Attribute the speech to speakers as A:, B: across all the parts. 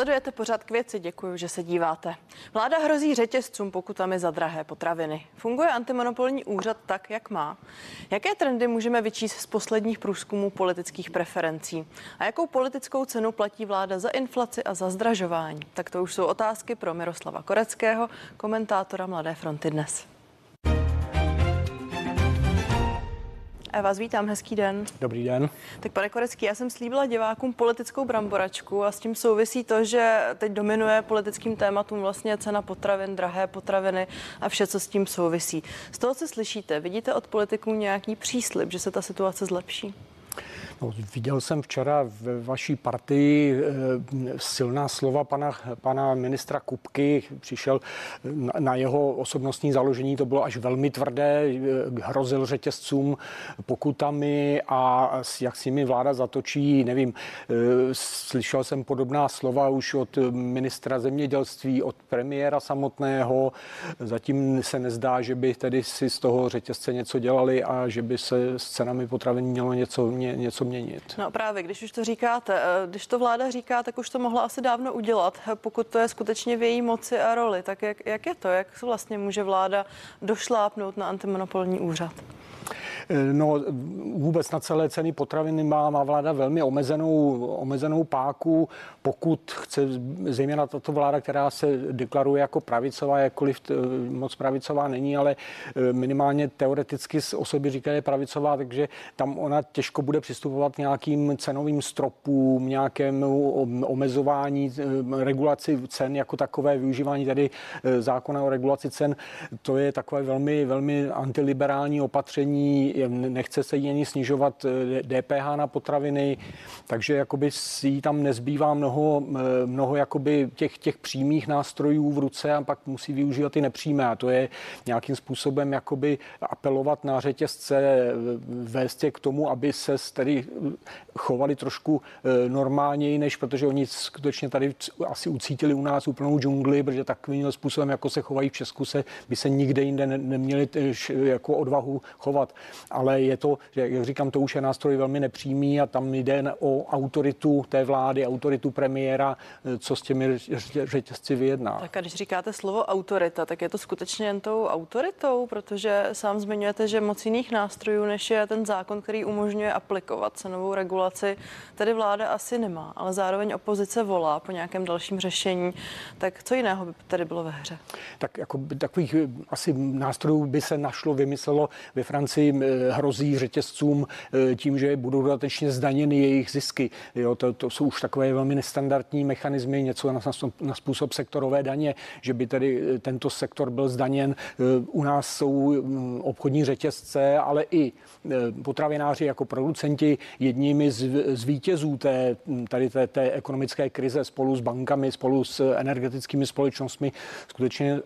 A: Sledujete pořád k věci, děkuji, že se díváte. Vláda hrozí řetězcům pokutami za drahé potraviny. Funguje antimonopolní úřad tak, jak má? Jaké trendy můžeme vyčíst z posledních průzkumů politických preferencí? A jakou politickou cenu platí vláda za inflaci a za zdražování? Tak to už jsou otázky pro Miroslava Koreckého, komentátora Mladé fronty dnes. Já vás vítám, hezký den.
B: Dobrý den.
A: Tak pane Korecký, já jsem slíbila divákům politickou bramboračku a s tím souvisí to, že teď dominuje politickým tématům vlastně cena potravin, drahé potraviny a vše, co s tím souvisí. Z toho, co slyšíte, vidíte od politiků nějaký příslip, že se ta situace zlepší?
B: No, viděl jsem včera ve vaší partii eh, silná slova pana, pana ministra Kupky. Přišel na, na jeho osobnostní založení, to bylo až velmi tvrdé, eh, hrozil řetězcům pokutami a jak si mi vláda zatočí, nevím. Eh, slyšel jsem podobná slova už od ministra zemědělství, od premiéra samotného. Zatím se nezdá, že by tedy si z toho řetězce něco dělali a že by se s cenami potravin mělo něco, ně, něco měnit.
A: No právě, když už to říkáte, eh, když to vláda říká, tak už to mohla asi dávno udělat, eh, pokud to je skutečně v její moci a roli. Tak jak, jak je to? Jak se vlastně může vláda došlápnout na antimonopolní úřad?
B: Eh, no vůbec na celé ceny potraviny má, má vláda velmi omezenou, omezenou páku, pokud chce, zejména tato vláda, která se deklaruje jako pravicová, jakkoliv t, moc pravicová není, ale eh, minimálně teoreticky o sobě říká je pravicová, takže tam ona těžko bude přistupovat nějakým cenovým stropům, nějakému omezování, eh, regulaci cen jako takové, využívání tady zákona o regulaci cen, to je takové velmi, velmi antiliberální opatření, nechce se jí ani snižovat DPH eh, na potraviny, takže jakoby si tam nezbývá mnoho, eh, mnoho jakoby těch, těch přímých nástrojů v ruce a pak musí využívat i nepřímé. A to je nějakým způsobem jakoby apelovat na řetězce, eh, vést je k tomu, aby se tedy chovali trošku normálněji, než protože oni skutečně tady asi ucítili u nás úplnou džungli, protože takovým způsobem, jako se chovají v Česku, se by se nikde jinde neměli jako odvahu chovat ale je to, jak říkám, to už je nástroj velmi nepřímý a tam jde o autoritu té vlády, autoritu premiéra, co s těmi řetězci vyjedná.
A: Tak a když říkáte slovo autorita, tak je to skutečně jen tou autoritou, protože sám zmiňujete, že moc jiných nástrojů, než je ten zákon, který umožňuje aplikovat cenovou regulaci, tady vláda asi nemá, ale zároveň opozice volá po nějakém dalším řešení. Tak co jiného by tady bylo ve hře?
B: Tak jako takových asi nástrojů by se našlo, vymyslelo ve Francii hrozí řetězcům eh, tím, že budou dodatečně zdaněny jejich zisky. Jo, to, to jsou už takové velmi nestandardní mechanismy, něco na, na způsob sektorové daně, že by tedy eh, tento sektor byl zdaněn. Eh, u nás jsou mm, obchodní řetězce, ale i potravináři jako producenti jedními z, z vítězů té, tady té, té ekonomické krize spolu s bankami, spolu s energetickými společnostmi. Skutečně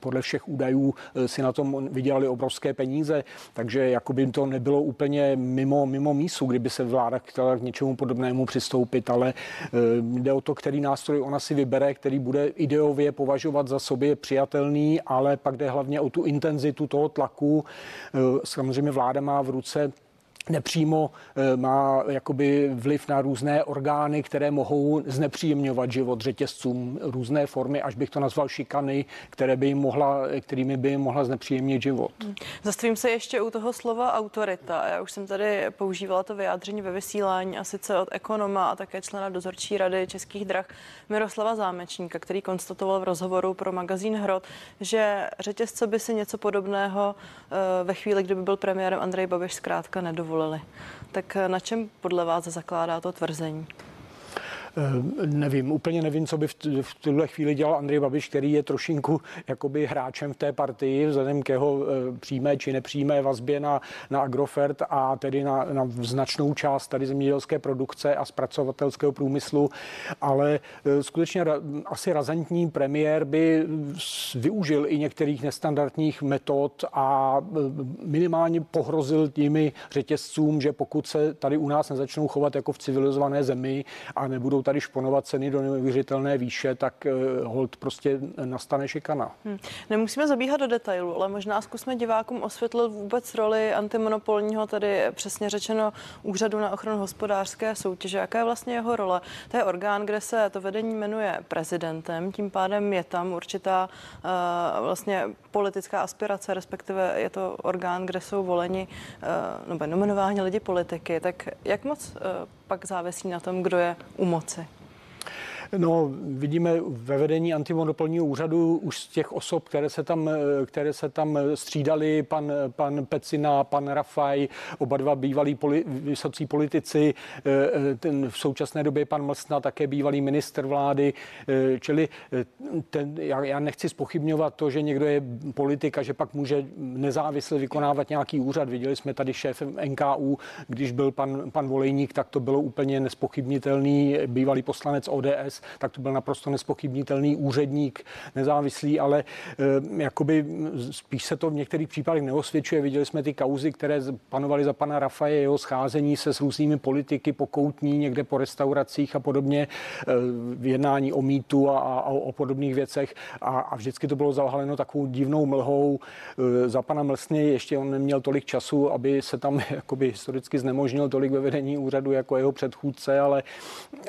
B: podle všech údajů si na tom vydělali obrovské peníze, takže jako by to nebylo úplně mimo, mimo mísu, kdyby se vláda chtěla k něčemu podobnému přistoupit, ale eh, jde o to, který nástroj ona si vybere, který bude ideově považovat za sobě přijatelný, ale pak jde hlavně o tu intenzitu toho tlaku. Eh, samozřejmě vláda má v ruce nepřímo eh, má jakoby vliv na různé orgány, které mohou znepříjemňovat život řetězcům, různé formy, až bych to nazval šikany, které by jim mohla, kterými by jim mohla znepříjemnit život. Hmm.
A: Zastavím se ještě u toho slova autorita. Já už jsem tady používala to vyjádření ve vysílání a sice od ekonoma a také člena dozorčí rady Českých drah Miroslava Zámečníka, který konstatoval v rozhovoru pro magazín Hrod, že řetězce by si něco podobného eh, ve chvíli, kdyby byl premiérem Andrej Babiš zkrátka nedovolil zvolili. Tak na čem podle vás zakládá to tvrzení?
B: Eh, nevím, úplně nevím, co by v, v tuhle chvíli dělal Andrej Babiš, který je trošinku jakoby hráčem v té partii, vzhledem k jeho eh, přímé či nepřímé vazbě na, na Agrofert a tedy na, na značnou část tady zemědělské produkce a zpracovatelského průmyslu, ale eh, skutečně ra, asi razantní premiér by využil i některých nestandardních metod a minimálně pohrozil těmi řetězcům, že pokud se tady u nás nezačnou chovat jako v civilizované zemi a nebudou budou tady šponovat ceny do neuvěřitelné výše, tak hold prostě nastane šikana. Hmm.
A: Nemusíme zabíhat do detailu, ale možná zkusme divákům osvětlit vůbec roli antimonopolního, tedy přesně řečeno úřadu na ochranu hospodářské soutěže. Jaká je vlastně jeho role? To je orgán, kde se to vedení jmenuje prezidentem, tím pádem je tam určitá uh, vlastně politická aspirace, respektive je to orgán, kde jsou voleni uh, nebo nominováni lidi politiky. Tak jak moc uh, pak závisí na tom, kdo je u moci?
B: No, vidíme ve vedení antimonopolního úřadu už z těch osob, které se tam, které se tam střídali, pan, pan Pecina, pan Rafaj, oba dva bývalí poli, vysocí politici, ten v současné době pan Mlsna, také bývalý minister vlády, čili ten, já, já nechci spochybňovat to, že někdo je politik a že pak může nezávisle vykonávat nějaký úřad. Viděli jsme tady šéfem NKU, když byl pan, pan Volejník, tak to bylo úplně nespochybnitelný bývalý poslanec ODS tak to byl naprosto nespochybnitelný úředník, nezávislý, ale e, jakoby spíš se to v některých případech neosvědčuje. Viděli jsme ty kauzy, které panovaly za pana Rafaje, jeho scházení se s různými politiky pokoutní někde po restauracích a podobně, e, jednání o mýtu a, a, a o podobných věcech a, a vždycky to bylo zahaleno takovou divnou mlhou. E, za pana Mlsny ještě on neměl tolik času, aby se tam jakoby historicky znemožnil tolik ve vedení úřadu jako jeho předchůdce, ale,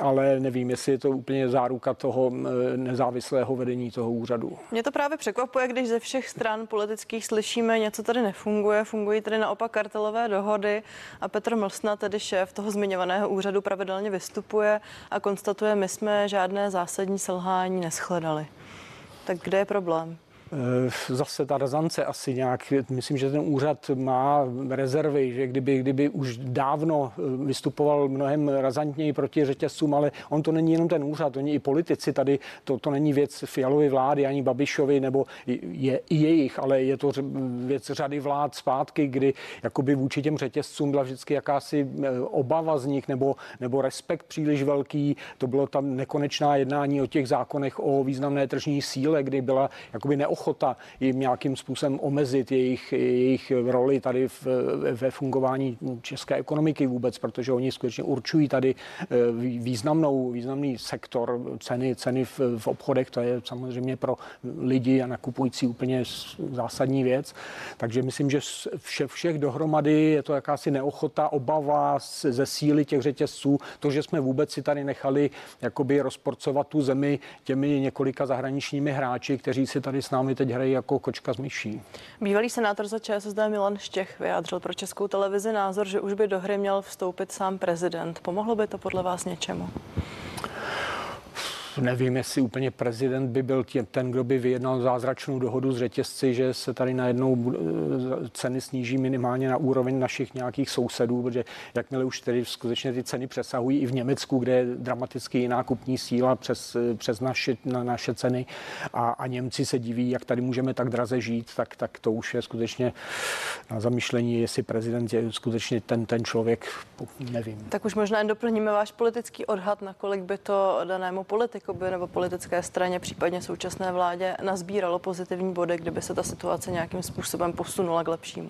B: ale nevím, jestli je to úplně samozřejmě záruka toho nezávislého vedení toho úřadu.
A: Mě to právě překvapuje, když ze všech stran politických slyšíme, něco tady nefunguje, fungují tady naopak kartelové dohody a Petr Mlsna, tedy šéf toho zmiňovaného úřadu, pravidelně vystupuje a konstatuje, my jsme žádné zásadní selhání neschledali. Tak kde je problém?
B: Eh, zase ta razance asi nějak, myslím, že ten úřad má rezervy, že kdyby, kdyby už dávno eh, vystupoval mnohem razantněji proti řetězcům, ale on to není jenom ten úřad, oni i politici tady, to, to není věc Fialovy vlády ani Babišovi, nebo je i jejich, ale je to věc řady vlád zpátky, kdy jakoby vůči těm řetězcům byla vždycky jakási eh, obava z nich nebo, nebo respekt příliš velký. To bylo tam nekonečná jednání o těch zákonech o významné tržní síle, kdy byla jakoby neochotná ochota jim nějakým způsobem omezit jejich, jejich roli tady v, ve fungování české ekonomiky vůbec, protože oni skutečně určují tady eh, významnou, významný sektor ceny, ceny v, v obchodech. To je samozřejmě pro lidi a nakupující úplně zásadní věc. Takže myslím, že vše, všech dohromady je to jakási neochota, obava ze síly těch řetězců, to, že jsme vůbec si tady nechali jakoby rozporcovat tu zemi těmi několika zahraničními hráči, kteří si tady s námi námi teď hrají jako kočka z myší.
A: Bývalý senátor za ČSSD Milan Štěch vyjádřil pro českou televizi názor, že už by do hry měl vstoupit sám prezident. Pomohlo by to podle vás něčemu?
B: Nevím, jestli úplně prezident by byl tě, ten, kdo by vyjednal zázračnou dohodu s řetězci, že se tady najednou eh, ceny sníží minimálně na úroveň našich nějakých sousedů, protože jakmile už tedy skutečně ty ceny přesahují i v Německu, kde je dramaticky jiná kupní síla přes, přes naše, na naše ceny a, a Němci se diví, jak tady můžeme tak draze žít, tak, tak to už je skutečně na zamýšlení, jestli prezident je skutečně ten, ten člověk, nevím.
A: Tak už možná doplníme váš politický odhad, nakolik by to danému politiku jakoby, nebo politické straně, případně současné vládě, nazbíralo pozitivní body, kdyby se ta situace nějakým způsobem posunula k lepšímu?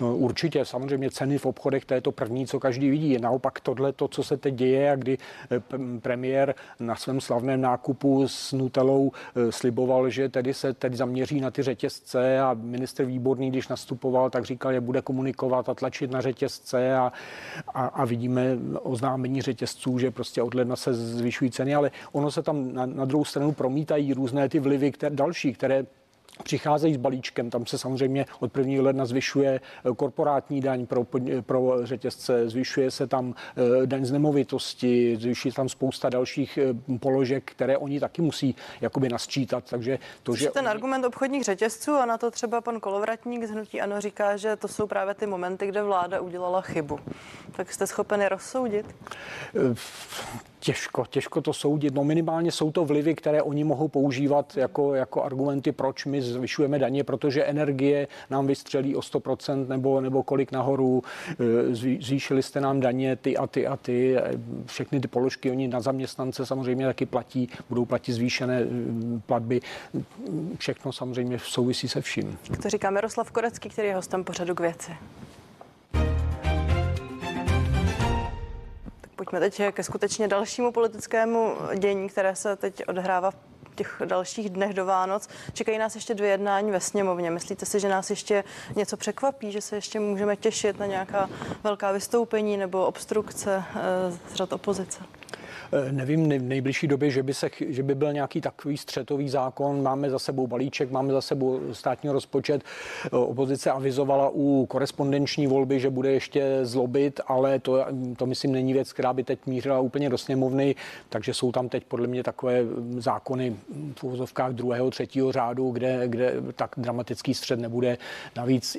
B: No, určitě, samozřejmě ceny v obchodech, to je to první, co každý vidí. Naopak tohle, to, co se teď děje a kdy eh, premiér na svém slavném nákupu s Nutelou eh, sliboval, že tedy se teď zaměří na ty řetězce a minister Výborný, když nastupoval, tak říkal, že bude komunikovat a tlačit na řetězce a, a, a vidíme oznámení řetězců, že prostě od ledna se zvyšují ceny, ale ono se tam na, na druhou stranu promítají různé ty vlivy které, další, které přicházejí s balíčkem. Tam se samozřejmě od 1. ledna zvyšuje eh, korporátní daň pro, pro řetězce, zvyšuje se tam eh, daň z nemovitosti, zvyšuje tam spousta dalších eh, položek, které oni taky musí jakoby nasčítat. Takže
A: to, že ten argument obchodních řetězců a na to třeba pan Kolovratník z Hnutí Ano říká, že to jsou právě ty momenty, kde vláda udělala chybu. Tak jste schopen je rozsoudit?
B: Těžko, těžko to soudit. No minimálně jsou to vlivy, které oni mohou používat jako, jako argumenty, proč my zvyšujeme daně, protože energie nám vystřelí o 100% nebo, nebo kolik nahoru, e, zvýšili jste nám daně ty a ty a ty, e, všechny ty položky, oni na zaměstnance samozřejmě taky platí, budou platit zvýšené e, platby, všechno samozřejmě souvisí se vším.
A: To říká Miroslav Korecký, který je hostem pořadu k věci. Pojďme teď ke skutečně dalšímu politickému dění, které se teď odhrává v těch dalších dnech do Vánoc. Čekají nás ještě dvě jednání ve sněmovně. Myslíte si, že nás ještě něco překvapí, že se ještě můžeme těšit na nějaká velká vystoupení nebo obstrukce eh, z řad opozice?
B: Nevím v nejbližší době, že by, se, že by byl nějaký takový střetový zákon. Máme za sebou balíček, máme za sebou státní rozpočet. Opozice avizovala u korespondenční volby, že bude ještě zlobit, ale to, to myslím není věc, která by teď mířila úplně do sněmovny, takže jsou tam teď podle mě takové zákony v uvozovkách druhého, třetího řádu, kde, kde tak dramatický střed nebude. Navíc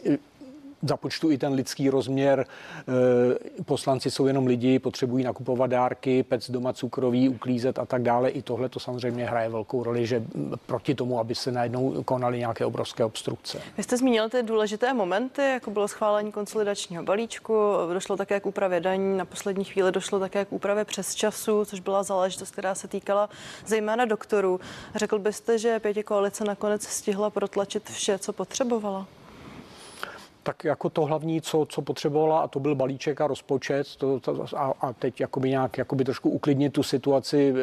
B: započtu i ten lidský rozměr. Eh, poslanci jsou jenom lidi, potřebují nakupovat dárky, pec doma cukroví, uklízet a tak dále. I tohle to samozřejmě hraje velkou roli, že proti tomu, aby se najednou konaly nějaké obrovské obstrukce.
A: Vy jste zmínil ty důležité momenty, jako bylo schválení konsolidačního balíčku, došlo také k úpravě daní, na poslední chvíli došlo také k úpravě přes času, což byla záležitost, která se týkala zejména doktorů. Řekl byste, že pěti koalice nakonec stihla protlačit vše, co potřebovala?
B: Tak jako to hlavní, co, co potřebovala, a to byl balíček a rozpočet, to, to, a, a teď jakoby nějak jakoby trošku uklidnit tu situaci e,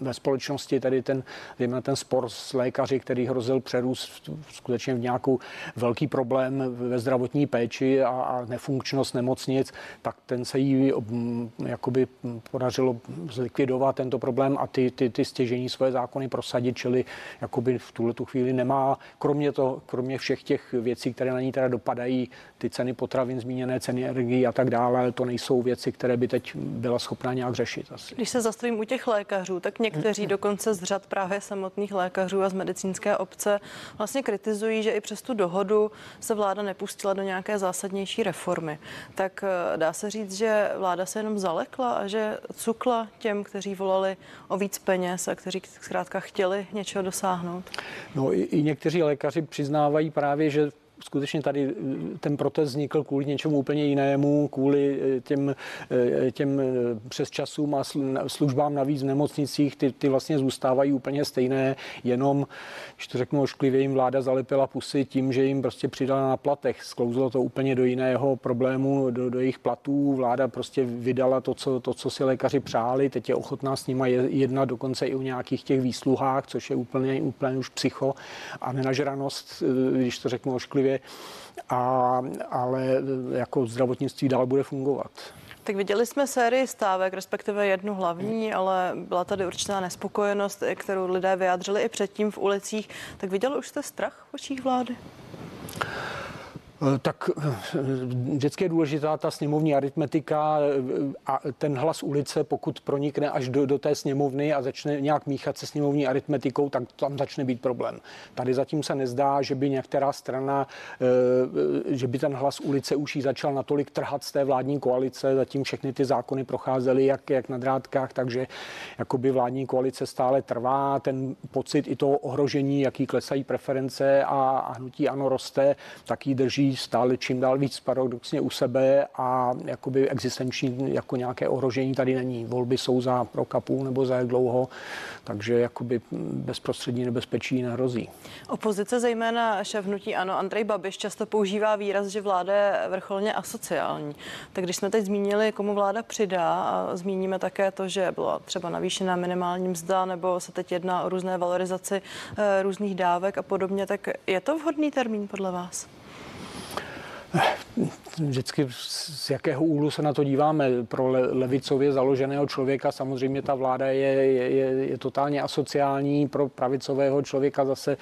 B: ve společnosti, tady ten, ten spor s lékaři, který hrozil přerůst skutečně v nějakou velký problém ve zdravotní péči a, a nefunkčnost nemocnic, tak ten se jí jakoby podařilo zlikvidovat tento problém a ty, ty, ty stěžení svoje zákony prosadit, čili jakoby v tuhle tu chvíli nemá, kromě, to, kromě všech těch věcí, které na ní teda dopadají ty ceny potravin, zmíněné ceny energií a tak dále. To nejsou věci, které by teď byla schopná nějak řešit. Asi.
A: Když se zastavím u těch lékařů, tak někteří dokonce z řad právě samotných lékařů a z medicínské obce vlastně kritizují, že i přes tu dohodu se vláda nepustila do nějaké zásadnější reformy. Tak eh, dá se říct, že vláda se jenom zalekla a že cukla těm, kteří volali o víc peněz a kteří zkrátka chtěli něčeho dosáhnout?
B: No i, i někteří lékaři přiznávají právě, že skutečně tady eh, ten protest vznikl kvůli něčemu úplně jinému, kvůli eh, těm, eh, těm přes časům a službám navíc v nemocnicích, ty, ty vlastně zůstávají úplně stejné, jenom, když to řeknu ošklivě, jim vláda zalepila pusy tím, že jim prostě přidala na platech. Sklouzlo to úplně do jiného problému, do, do jejich platů. Vláda prostě vydala to co, to, co si lékaři přáli, teď je ochotná s nima jedna dokonce i o nějakých těch výsluhách, což je úplně, úplně už psycho a nenažranost, když to řeknu ošklivě pečlivě, a, ale jako zdravotnictví dál bude fungovat.
A: Tak viděli jsme sérii stávek, respektive jednu hlavní, ale byla tady určitá nespokojenost, kterou lidé vyjádřili i předtím v ulicích. Tak viděl už jste strach v očích vlády?
B: Eh, tak eh, vždycky je důležitá ta sněmovní aritmetika eh, a ten hlas ulice, pokud pronikne až do, do té sněmovny a začne nějak míchat se sněmovní aritmetikou, tak tam začne být problém. Tady zatím se nezdá, že by některá strana, že by ten hlas ulice už jí začal natolik trhat z té vládní koalice. Zatím všechny ty zákony procházely jak, jak na drátkách, takže jakoby vládní koalice stále trvá. Ten pocit i toho ohrožení, jaký klesají preference a, a hnutí ano roste, tak ji drží stále čím dál víc paradoxně u sebe a jakoby existenční jako nějaké ohrožení tady není. Volby jsou za rok a půl nebo za jak dlouho, takže jakoby bezprostřední nebezpečí nehrozí.
A: Opozice, zejména šéf hnutí Ano, Andrej Babiš, často používá výraz, že vláda je vrcholně asociální. Tak když jsme teď zmínili, komu vláda přidá, a zmíníme také to, že byla třeba navýšená minimální mzda, nebo se teď jedná o různé valorizaci e, různých dávek a podobně, tak je to vhodný termín podle vás?
B: Vždycky z jakého úhlu se na to díváme. Pro levicově založeného člověka samozřejmě ta vláda je, je, je totálně asociální, pro pravicového člověka zase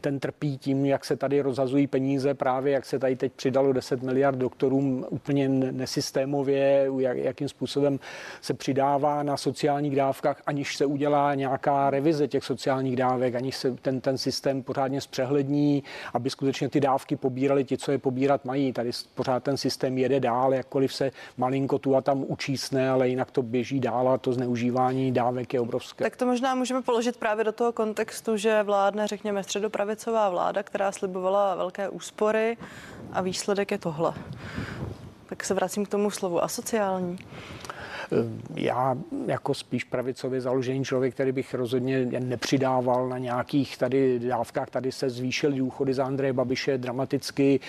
B: ten trpí tím, jak se tady rozhazují peníze, právě jak se tady teď přidalo 10 miliard doktorům úplně nesystémově, jak, jakým způsobem se přidává na sociálních dávkách, aniž se udělá nějaká revize těch sociálních dávek, aniž se ten, ten systém pořádně zpřehlední, aby skutečně ty dávky pobírali ti, co je pobírat mají. Tady pořád ten systém jede dál, jakkoliv se malinko tu a tam učísne, ale jinak to běží dál a to zneužívání dávek je obrovské.
A: Tak to možná můžeme položit právě do toho kontextu, že vládne, řekněme, středopravicová vláda, která slibovala velké úspory a výsledek je tohle. Tak se vracím k tomu slovu asociální.
B: Já jako spíš pravicově založený člověk, který bych rozhodně nepřidával na nějakých tady dávkách. Tady se zvýšil důchody za Andreje Babiše dramaticky.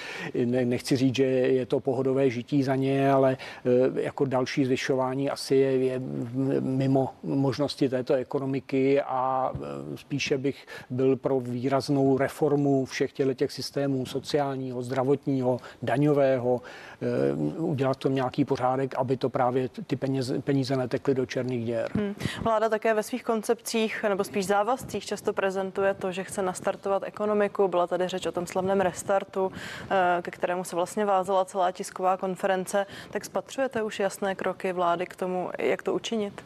B: Nechci říct, že je to pohodové žití za ně, ale jako další zvyšování asi je, je mimo možnosti této ekonomiky a spíše bych byl pro výraznou reformu všech těch systémů sociálního, zdravotního, daňového, udělat to nějaký pořádek, aby to právě ty peníze, peníze netekly do černých děr. Hmm.
A: Vláda také ve svých koncepcích nebo spíš závazcích často prezentuje to, že chce nastartovat ekonomiku. Byla tady řeč o tom slavném restartu, eh, ke kterému se vlastně vázala celá tisková konference. Tak spatřujete už jasné kroky vlády k tomu, jak to učinit?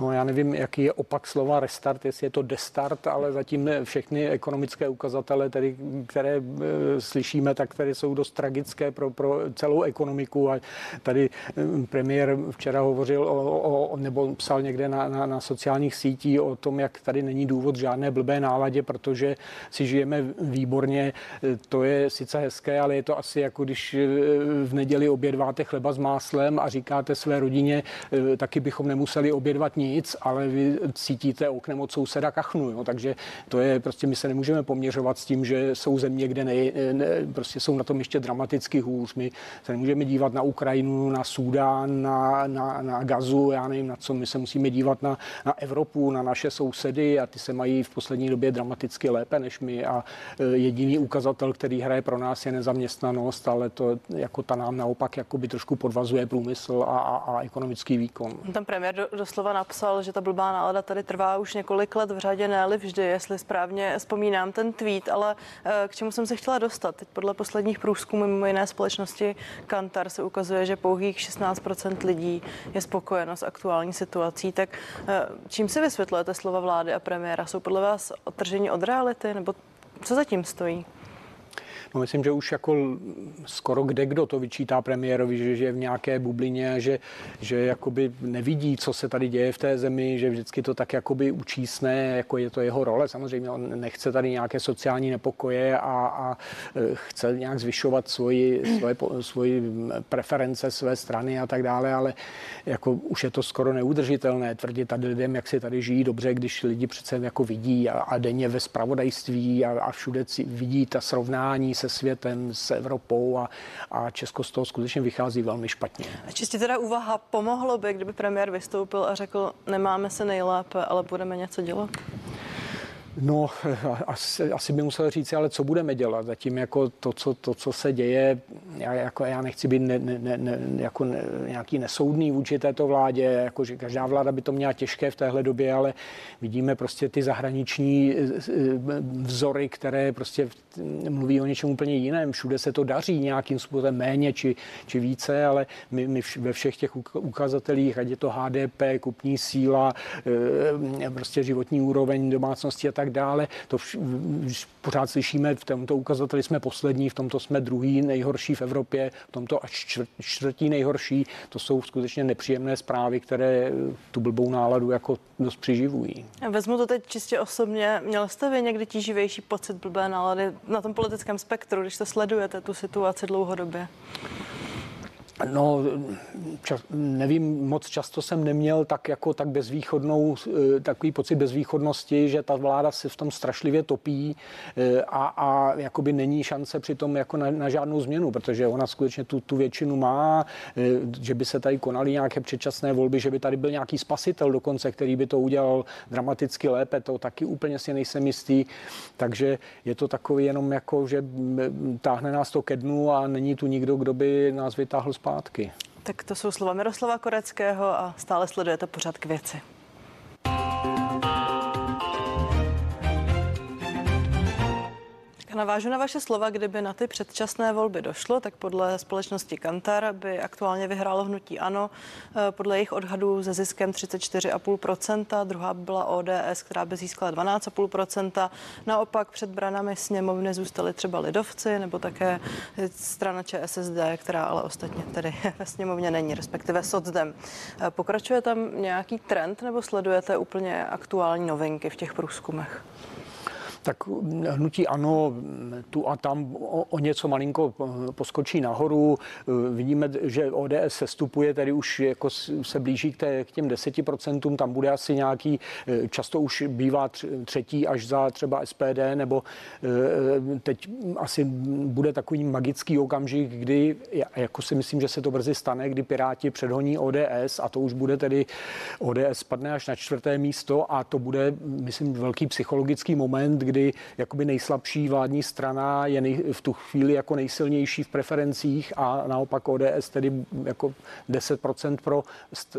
B: No já nevím, jaký je opak slova restart, jestli je to destart, ale zatím všechny ekonomické ukazatele, tedy, které e, slyšíme, tak které jsou dost tragické pro, pro celou ekonomiku. A tady e, premiér včera hovořil o, o, nebo psal někde na, na, na sociálních sítích o tom, jak tady není důvod žádné blbé náladě, protože si žijeme výborně. E, to je sice hezké, ale je to asi jako když v neděli obědváte chleba s máslem a říkáte své rodině, taky bychom nemuseli obědvat nic, ale vy cítíte oknem od souseda kachnu. Jo? Takže to je prostě, my se nemůžeme poměřovat s tím, že jsou země, kde ne, ne, prostě jsou na tom ještě dramaticky hůř. My se nemůžeme dívat na Ukrajinu, na Súdán, na, na, na Gazu, já nevím na co. My se musíme dívat na, na Evropu, na naše sousedy a ty se mají v poslední době dramaticky lépe než my a e, jediný ukazatel, který hraje pro nás je nezaměstnanost, ale to jako ta nám naopak jakoby trošku podvazuje průmysl a, a, a ekonomický výkon.
A: Tam premiér do, doslova napsal, napsal, že ta blbá nálada tady trvá už několik let v řadě, ne vždy, jestli správně vzpomínám ten tweet, ale eh, k čemu jsem se chtěla dostat? Teď podle posledních průzkumů mimo jiné společnosti Kantar se ukazuje, že pouhých 16% lidí je spokojeno s aktuální situací. Tak eh, čím si vysvětlujete slova vlády a premiéra? Jsou podle vás otržení od reality nebo co zatím stojí?
B: No, myslím, že už jako skoro kde kdo to vyčítá premiérovi, že, že je v nějaké bublině, že, že jakoby nevidí, co se tady děje v té zemi, že vždycky to tak jakoby učísne, jako je to jeho role. Samozřejmě on nechce tady nějaké sociální nepokoje a, a e, chce nějak zvyšovat svoji, svoje, svoji preference své strany a tak dále, ale jako už je to skoro neudržitelné tvrdit tady lidem, jak si tady žijí dobře, když lidi přece jako vidí a, a denně ve spravodajství a, a všude vidí ta srovnání se světem, s Evropou a, a Česko z toho skutečně vychází velmi špatně.
A: A čistě teda úvaha, pomohlo by, kdyby premiér vystoupil a řekl, nemáme se nejlépe, ale budeme něco dělat?
B: No, asi, asi by musel říct, ale co budeme dělat? Zatím jako to, co, to, co se děje, já, jako já nechci být ne, ne, ne, jako ne, nějaký nesoudný vůči této vládě, jako že každá vláda by to měla těžké v téhle době, ale vidíme prostě ty zahraniční eh, vzory, které prostě mluví o něčem úplně jiném. Všude se to daří nějakým způsobem méně či, či více, ale my, my ve všech těch ukazatelích, ať je to HDP, kupní síla, eh, prostě životní úroveň domácnosti a tak dále. To vš, pořád slyšíme, v tomto ukazateli jsme poslední, v tomto jsme druhý nejhorší v Evropě, v tomto až čtvrtý nejhorší. To jsou skutečně nepříjemné zprávy, které tu blbou náladu jako dost přiživují.
A: Vezmu to teď čistě osobně. Měl jste vy někdy tíživější pocit blbé nálady na tom politickém spektru, když to sledujete tu situaci dlouhodobě?
B: No, čas, nevím, moc často jsem neměl tak jako tak bezvýchodnou, eh, takový pocit bezvýchodnosti, že ta vláda se v tom strašlivě topí eh, a, a jakoby není šance přitom jako na, na žádnou změnu, protože ona skutečně tu, tu většinu má, eh, že by se tady konaly nějaké předčasné volby, že by tady byl nějaký spasitel dokonce, který by to udělal dramaticky lépe, to taky úplně si nejsem jistý, takže je to takový jenom jako, že táhne nás to ke dnu a není tu nikdo, kdo by nás vytáhl z zpátky.
A: Tak to jsou slova Miroslava Koreckého a stále sledujete pořád k věci. Navážu na vaše slova, kdyby na ty předčasné volby došlo, tak podle společnosti Kantar by aktuálně vyhrálo hnutí ANO. Eh, podle jejich odhadů se ziskem 34,5%, druhá by byla ODS, která by získala 12,5%. Naopak před branami sněmovny zůstaly třeba lidovci nebo také strana ČSSD, která ale ostatně tedy ve sněmovně není, respektive socdem. Eh, pokračuje tam nějaký trend nebo sledujete úplně aktuální novinky v těch průzkumech?
B: Tak hnutí ano, tu a tam o, o něco malinko poskočí nahoru. Vidíme, že ODS se stupuje, tedy už jako se blíží k, té, k těm 10%, tam bude asi nějaký, často už bývá třetí až za třeba SPD, nebo teď asi bude takový magický okamžik, kdy, jako si myslím, že se to brzy stane, kdy Piráti předhoní ODS a to už bude tedy ODS spadne až na čtvrté místo a to bude, myslím, velký psychologický moment, kdy jakoby nejslabší vládní strana je nej, v tu chvíli jako nejsilnější v preferencích a naopak ODS tedy jako 10% pro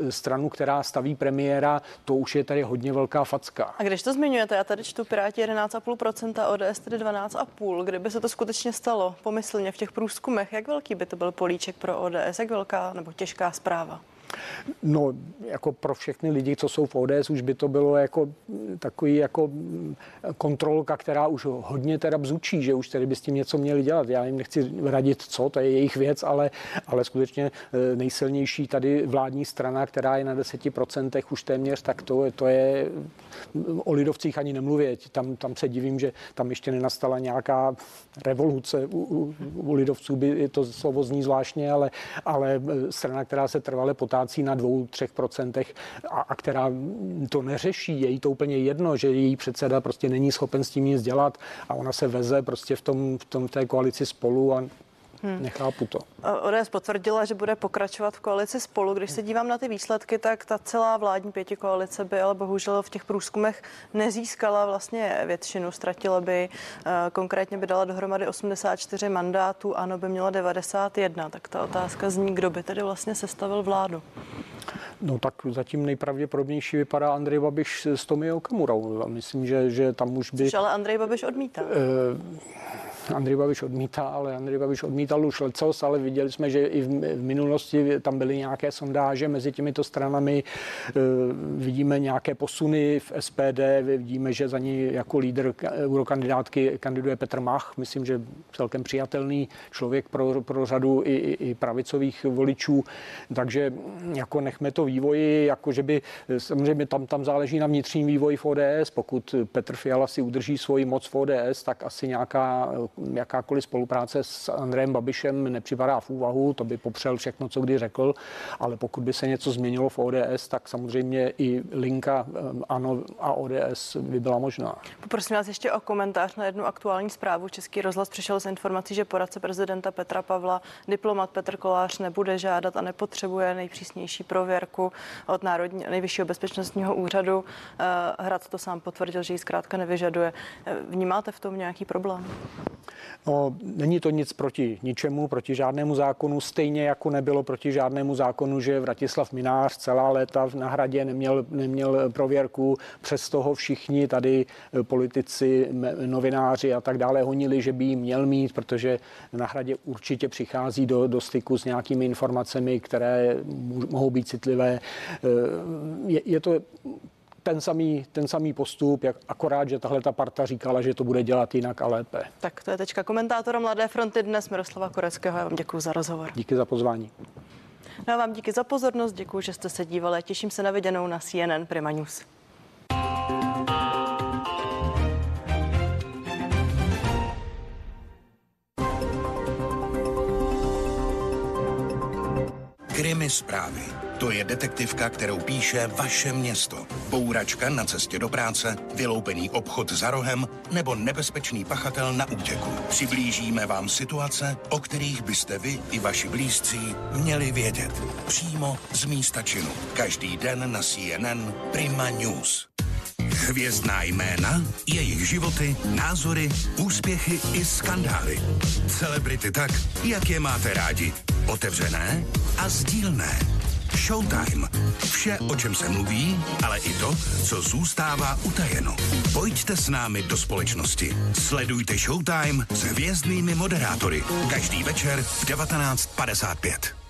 B: stranu, která staví premiéra, to už je tady hodně velká facka.
A: A když to zmiňujete, já tady čtu Piráti 11,5%, ODS tedy 12,5%, kdyby se to skutečně stalo pomyslně v těch průzkumech, jak velký by to byl políček pro ODS, jak velká nebo těžká zpráva?
B: No, jako pro všechny lidi, co jsou v ODS, už by to bylo jako takový jako kontrolka, která už hodně teda bzučí, že už tedy by s tím něco měli dělat. Já jim nechci radit, co, to je jejich věc, ale, ale skutečně eh, nejsilnější tady vládní strana, která je na 10% už téměř, tak to, to je o lidovcích ani nemluvě. Tam, tam se divím, že tam ještě nenastala nějaká revoluce. U, u, u lidovců by to slovo zní zvláštně, ale, ale eh, strana, která se trvale potácí na dvou, třech procentech a, a která to neřeší, je jí to úplně jedno, že její předseda prostě není schopen s tím nic dělat a ona se veze prostě v tom, v tom té koalici spolu a Hmm. Nechápu to.
A: ODS potvrdila, že bude pokračovat v koalici spolu. Když se dívám na ty výsledky, tak ta celá vládní pěti koalice by ale bohužel v těch průzkumech nezískala vlastně většinu. Ztratila by, eh, konkrétně by dala dohromady 84 mandátů, ano by měla 91. Tak ta otázka zní, kdo by tedy vlastně sestavil vládu.
B: No tak zatím nejpravděpodobnější vypadá Andrej Babiš s Tomi Okamurou. Myslím, že, že tam už by...
A: Což ale Andrej Babiš odmítá. Uh,
B: Andrej Babiš odmítá, ale Andrej Babiš odmítal už lecos, ale viděli jsme, že i v, minulosti tam byly nějaké sondáže mezi těmito stranami. E, vidíme nějaké posuny v SPD, vidíme, že za ní jako lídr eurokandidátky kandiduje Petr Mach, myslím, že celkem přijatelný člověk pro, pro řadu i, i pravicových voličů, takže jako nechme to vývoji, jako že by samozřejmě tam, tam záleží na vnitřním vývoji v ODS, pokud Petr Fiala si udrží svoji moc v ODS, tak asi nějaká jakákoliv spolupráce s Andrejem Babišem nepřipadá v úvahu, to by popřel všechno, co kdy řekl, ale pokud by se něco změnilo v ODS, tak samozřejmě i linka ANO a ODS by byla možná.
A: Poprosím vás ještě o komentář na jednu aktuální zprávu. Český rozhlas přišel s informací, že poradce prezidenta Petra Pavla, diplomat Petr Kolář nebude žádat a nepotřebuje nejpřísnější prověrku od Národní, nejvyššího bezpečnostního úřadu. Eh, Hrad to sám potvrdil, že ji zkrátka nevyžaduje. Eh, vnímáte v tom nějaký problém?
B: No, není to nic proti ničemu, proti žádnému zákonu, stejně jako nebylo proti žádnému zákonu, že Vratislav Minář celá léta na hradě neměl, neměl prověrku, přes toho všichni tady eh, politici, novináři a tak dále honili, že by ji měl mít, protože na hradě určitě přichází do, do styku s nějakými informacemi, které mohou být citlivé. Eh, je, je to ten samý, ten samý postup, jak akorát, že tahle ta parta říkala, že to bude dělat jinak a lépe.
A: Tak to je teďka komentátora Mladé fronty dnes Miroslava Koreckého. Já vám děkuji za rozhovor.
B: Díky za pozvání.
A: No a vám díky za pozornost, děkuji, že jste se dívali. Těším se na viděnou na CNN Prima News.
C: Krimi zprávy to je detektivka, kterou píše vaše město. Bouračka na cestě do práce, vyloupený obchod za rohem nebo nebezpečný pachatel na útěku. Přiblížíme vám situace, o kterých byste vy i vaši blízcí měli vědět. Přímo z místa činu. Každý den na CNN Prima News. Hvězdná jména, jejich životy, názory, úspěchy i skandály. Celebrity tak, jak je máte rádi. Otevřené a sdílné. Showtime. Vše, o čem se mluví, ale i to, co zůstává utajeno. Pojďte s námi do společnosti. Sledujte Showtime s hvězdnými moderátory. Každý večer v 19.55.